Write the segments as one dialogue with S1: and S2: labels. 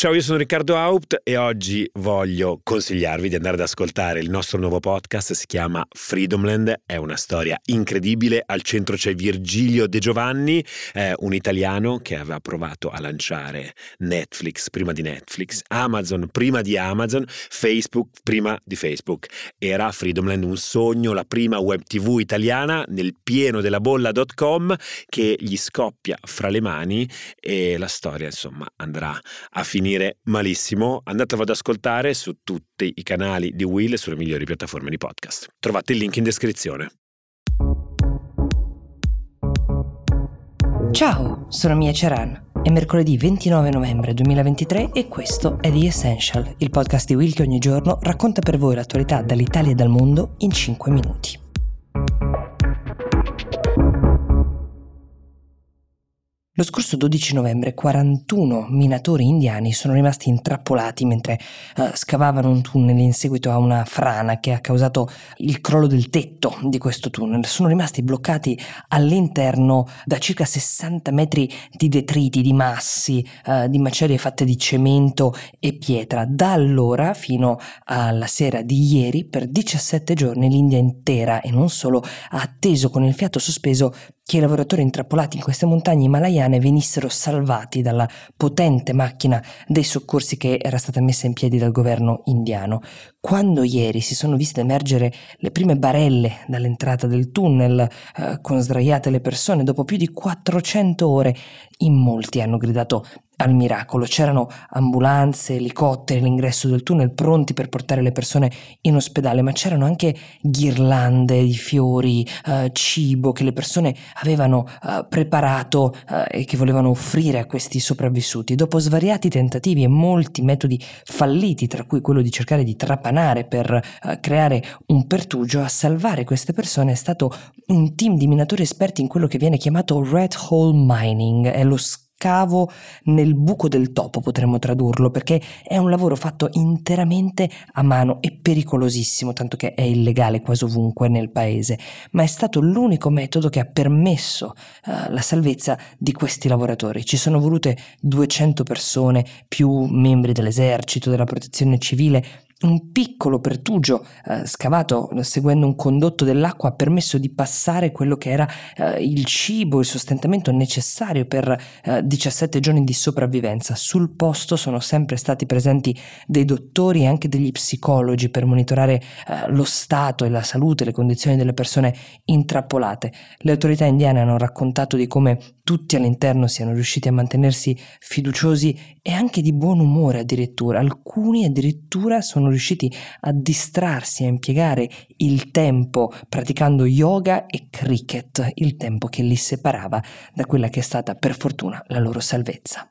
S1: Ciao, io sono Riccardo Haupt e oggi voglio consigliarvi di andare ad ascoltare il nostro nuovo podcast, si chiama Freedomland, è una storia incredibile, al centro c'è Virgilio De Giovanni, eh, un italiano che aveva provato a lanciare Netflix prima di Netflix, Amazon prima di Amazon, Facebook prima di Facebook. Era Freedomland un sogno, la prima web tv italiana nel pieno della bolla.com che gli scoppia fra le mani e la storia insomma andrà a finire finire malissimo, andatelo ad ascoltare su tutti i canali di Will e sulle migliori piattaforme di podcast. Trovate il link in descrizione.
S2: Ciao, sono Mia Ceran. È mercoledì 29 novembre 2023 e questo è The Essential, il podcast di Will che ogni giorno racconta per voi l'attualità dall'Italia e dal mondo in 5 minuti. Lo scorso 12 novembre 41 minatori indiani sono rimasti intrappolati mentre uh, scavavano un tunnel in seguito a una frana che ha causato il crollo del tetto di questo tunnel. Sono rimasti bloccati all'interno da circa 60 metri di detriti, di massi, uh, di macerie fatte di cemento e pietra. Da allora fino alla sera di ieri, per 17 giorni, l'India intera e non solo ha atteso con il fiato sospeso che i lavoratori intrappolati in queste montagne himalayane venissero salvati dalla potente macchina dei soccorsi che era stata messa in piedi dal governo indiano. Quando ieri si sono viste emergere le prime barelle dall'entrata del tunnel, eh, con sdraiate le persone, dopo più di 400 ore, in molti hanno gridato al miracolo. C'erano ambulanze, elicotteri all'ingresso del tunnel pronti per portare le persone in ospedale, ma c'erano anche ghirlande di fiori, eh, cibo che le persone avevano eh, preparato eh, e che volevano offrire a questi sopravvissuti. Dopo svariati tentativi e molti metodi falliti, tra cui quello di cercare di trapanare per eh, creare un pertugio, a salvare queste persone è stato un team di minatori esperti in quello che viene chiamato red hole mining, è lo scambio cavo nel buco del topo, potremmo tradurlo, perché è un lavoro fatto interamente a mano e pericolosissimo, tanto che è illegale quasi ovunque nel paese, ma è stato l'unico metodo che ha permesso uh, la salvezza di questi lavoratori. Ci sono volute 200 persone, più membri dell'esercito, della protezione civile, un piccolo pertugio eh, scavato seguendo un condotto dell'acqua ha permesso di passare quello che era eh, il cibo, il sostentamento necessario per eh, 17 giorni di sopravvivenza. Sul posto sono sempre stati presenti dei dottori e anche degli psicologi per monitorare eh, lo stato e la salute, le condizioni delle persone intrappolate. Le autorità indiane hanno raccontato di come tutti all'interno siano riusciti a mantenersi fiduciosi e anche di buon umore addirittura. Alcuni addirittura sono riusciti a distrarsi, a impiegare il tempo praticando yoga e cricket, il tempo che li separava da quella che è stata per fortuna la loro salvezza.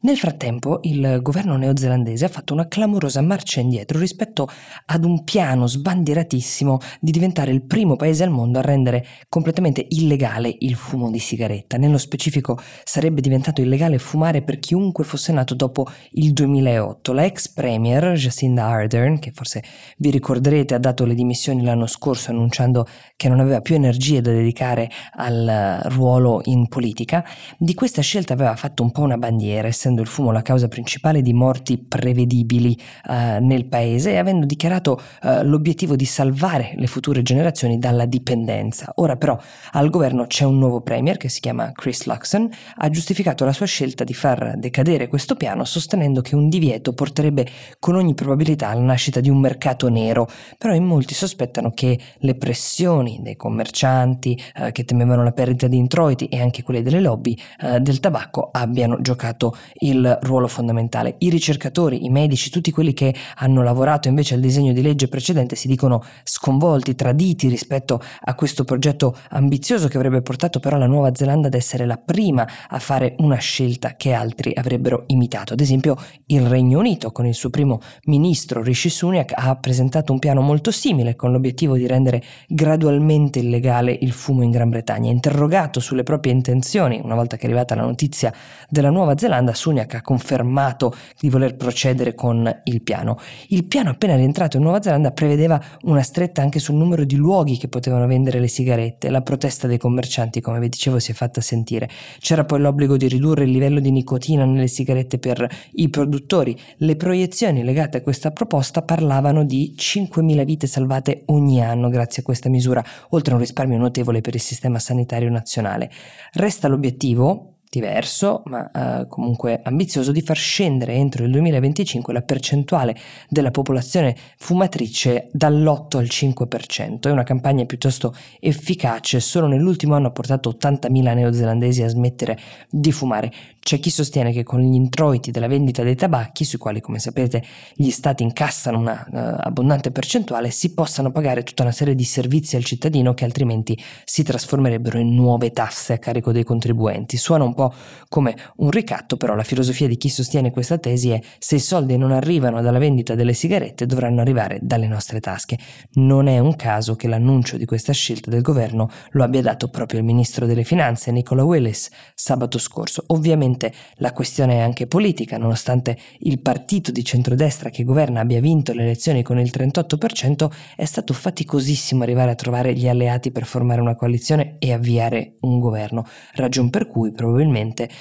S2: Nel frattempo il governo neozelandese ha fatto una clamorosa marcia indietro rispetto ad un piano sbandieratissimo di diventare il primo paese al mondo a rendere completamente illegale il fumo di sigaretta. Nello specifico sarebbe diventato illegale fumare per chiunque fosse nato dopo il 2008. La ex premier Jacinda Ardern, che forse vi ricorderete ha dato le dimissioni l'anno scorso annunciando che non aveva più energie da dedicare al ruolo in politica, di questa scelta aveva fatto un po' una bandiera essendo il fumo la causa principale di morti prevedibili eh, nel paese e avendo dichiarato eh, l'obiettivo di salvare le future generazioni dalla dipendenza. Ora però al governo c'è un nuovo premier che si chiama Chris Luxon, ha giustificato la sua scelta di far decadere questo piano sostenendo che un divieto porterebbe con ogni probabilità alla nascita di un mercato nero, però in molti sospettano che le pressioni dei commercianti eh, che temevano la perdita di introiti e anche quelle delle lobby eh, del tabacco abbiano giocato il ruolo fondamentale. I ricercatori, i medici, tutti quelli che hanno lavorato invece al disegno di legge precedente si dicono sconvolti, traditi rispetto a questo progetto ambizioso che avrebbe portato però la Nuova Zelanda ad essere la prima a fare una scelta che altri avrebbero imitato. Ad esempio il Regno Unito con il suo primo ministro Rishi Sunak ha presentato un piano molto simile con l'obiettivo di rendere gradualmente illegale il fumo in Gran Bretagna. Interrogato sulle proprie intenzioni, una volta che è arrivata la notizia della Nuova Zelanda, Sunak Sunak ha confermato di voler procedere con il piano. Il piano appena rientrato in Nuova Zelanda prevedeva una stretta anche sul numero di luoghi che potevano vendere le sigarette. La protesta dei commercianti, come vi dicevo, si è fatta sentire. C'era poi l'obbligo di ridurre il livello di nicotina nelle sigarette per i produttori. Le proiezioni legate a questa proposta parlavano di 5.000 vite salvate ogni anno grazie a questa misura, oltre a un risparmio notevole per il sistema sanitario nazionale. Resta l'obiettivo, diverso, ma eh, comunque ambizioso, di far scendere entro il 2025 la percentuale della popolazione fumatrice dall'8 al 5%. È una campagna piuttosto efficace, solo nell'ultimo anno ha portato 80.000 neozelandesi a smettere di fumare. C'è chi sostiene che con gli introiti della vendita dei tabacchi, sui quali come sapete gli stati incassano una uh, abbondante percentuale, si possano pagare tutta una serie di servizi al cittadino che altrimenti si trasformerebbero in nuove tasse a carico dei contribuenti. Suona un po' come un ricatto, però la filosofia di chi sostiene questa tesi è se i soldi non arrivano dalla vendita delle sigarette dovranno arrivare dalle nostre tasche. Non è un caso che l'annuncio di questa scelta del governo lo abbia dato proprio il ministro delle finanze Nicola Willis sabato scorso. Ovviamente la questione è anche politica, nonostante il partito di centrodestra che governa abbia vinto le elezioni con il 38%, è stato faticosissimo arrivare a trovare gli alleati per formare una coalizione e avviare un governo, ragion per cui probabilmente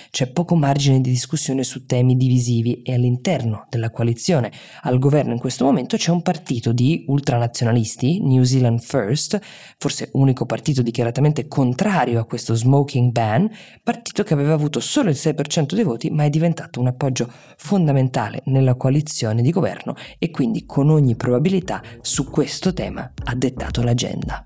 S2: c'è poco margine di discussione su temi divisivi e all'interno della coalizione al governo in questo momento c'è un partito di ultranazionalisti, New Zealand First, forse unico partito dichiaratamente contrario a questo smoking ban, partito che aveva avuto solo il 6% 10% dei voti, ma è diventato un appoggio fondamentale nella coalizione di governo e quindi con ogni probabilità su questo tema ha dettato l'agenda.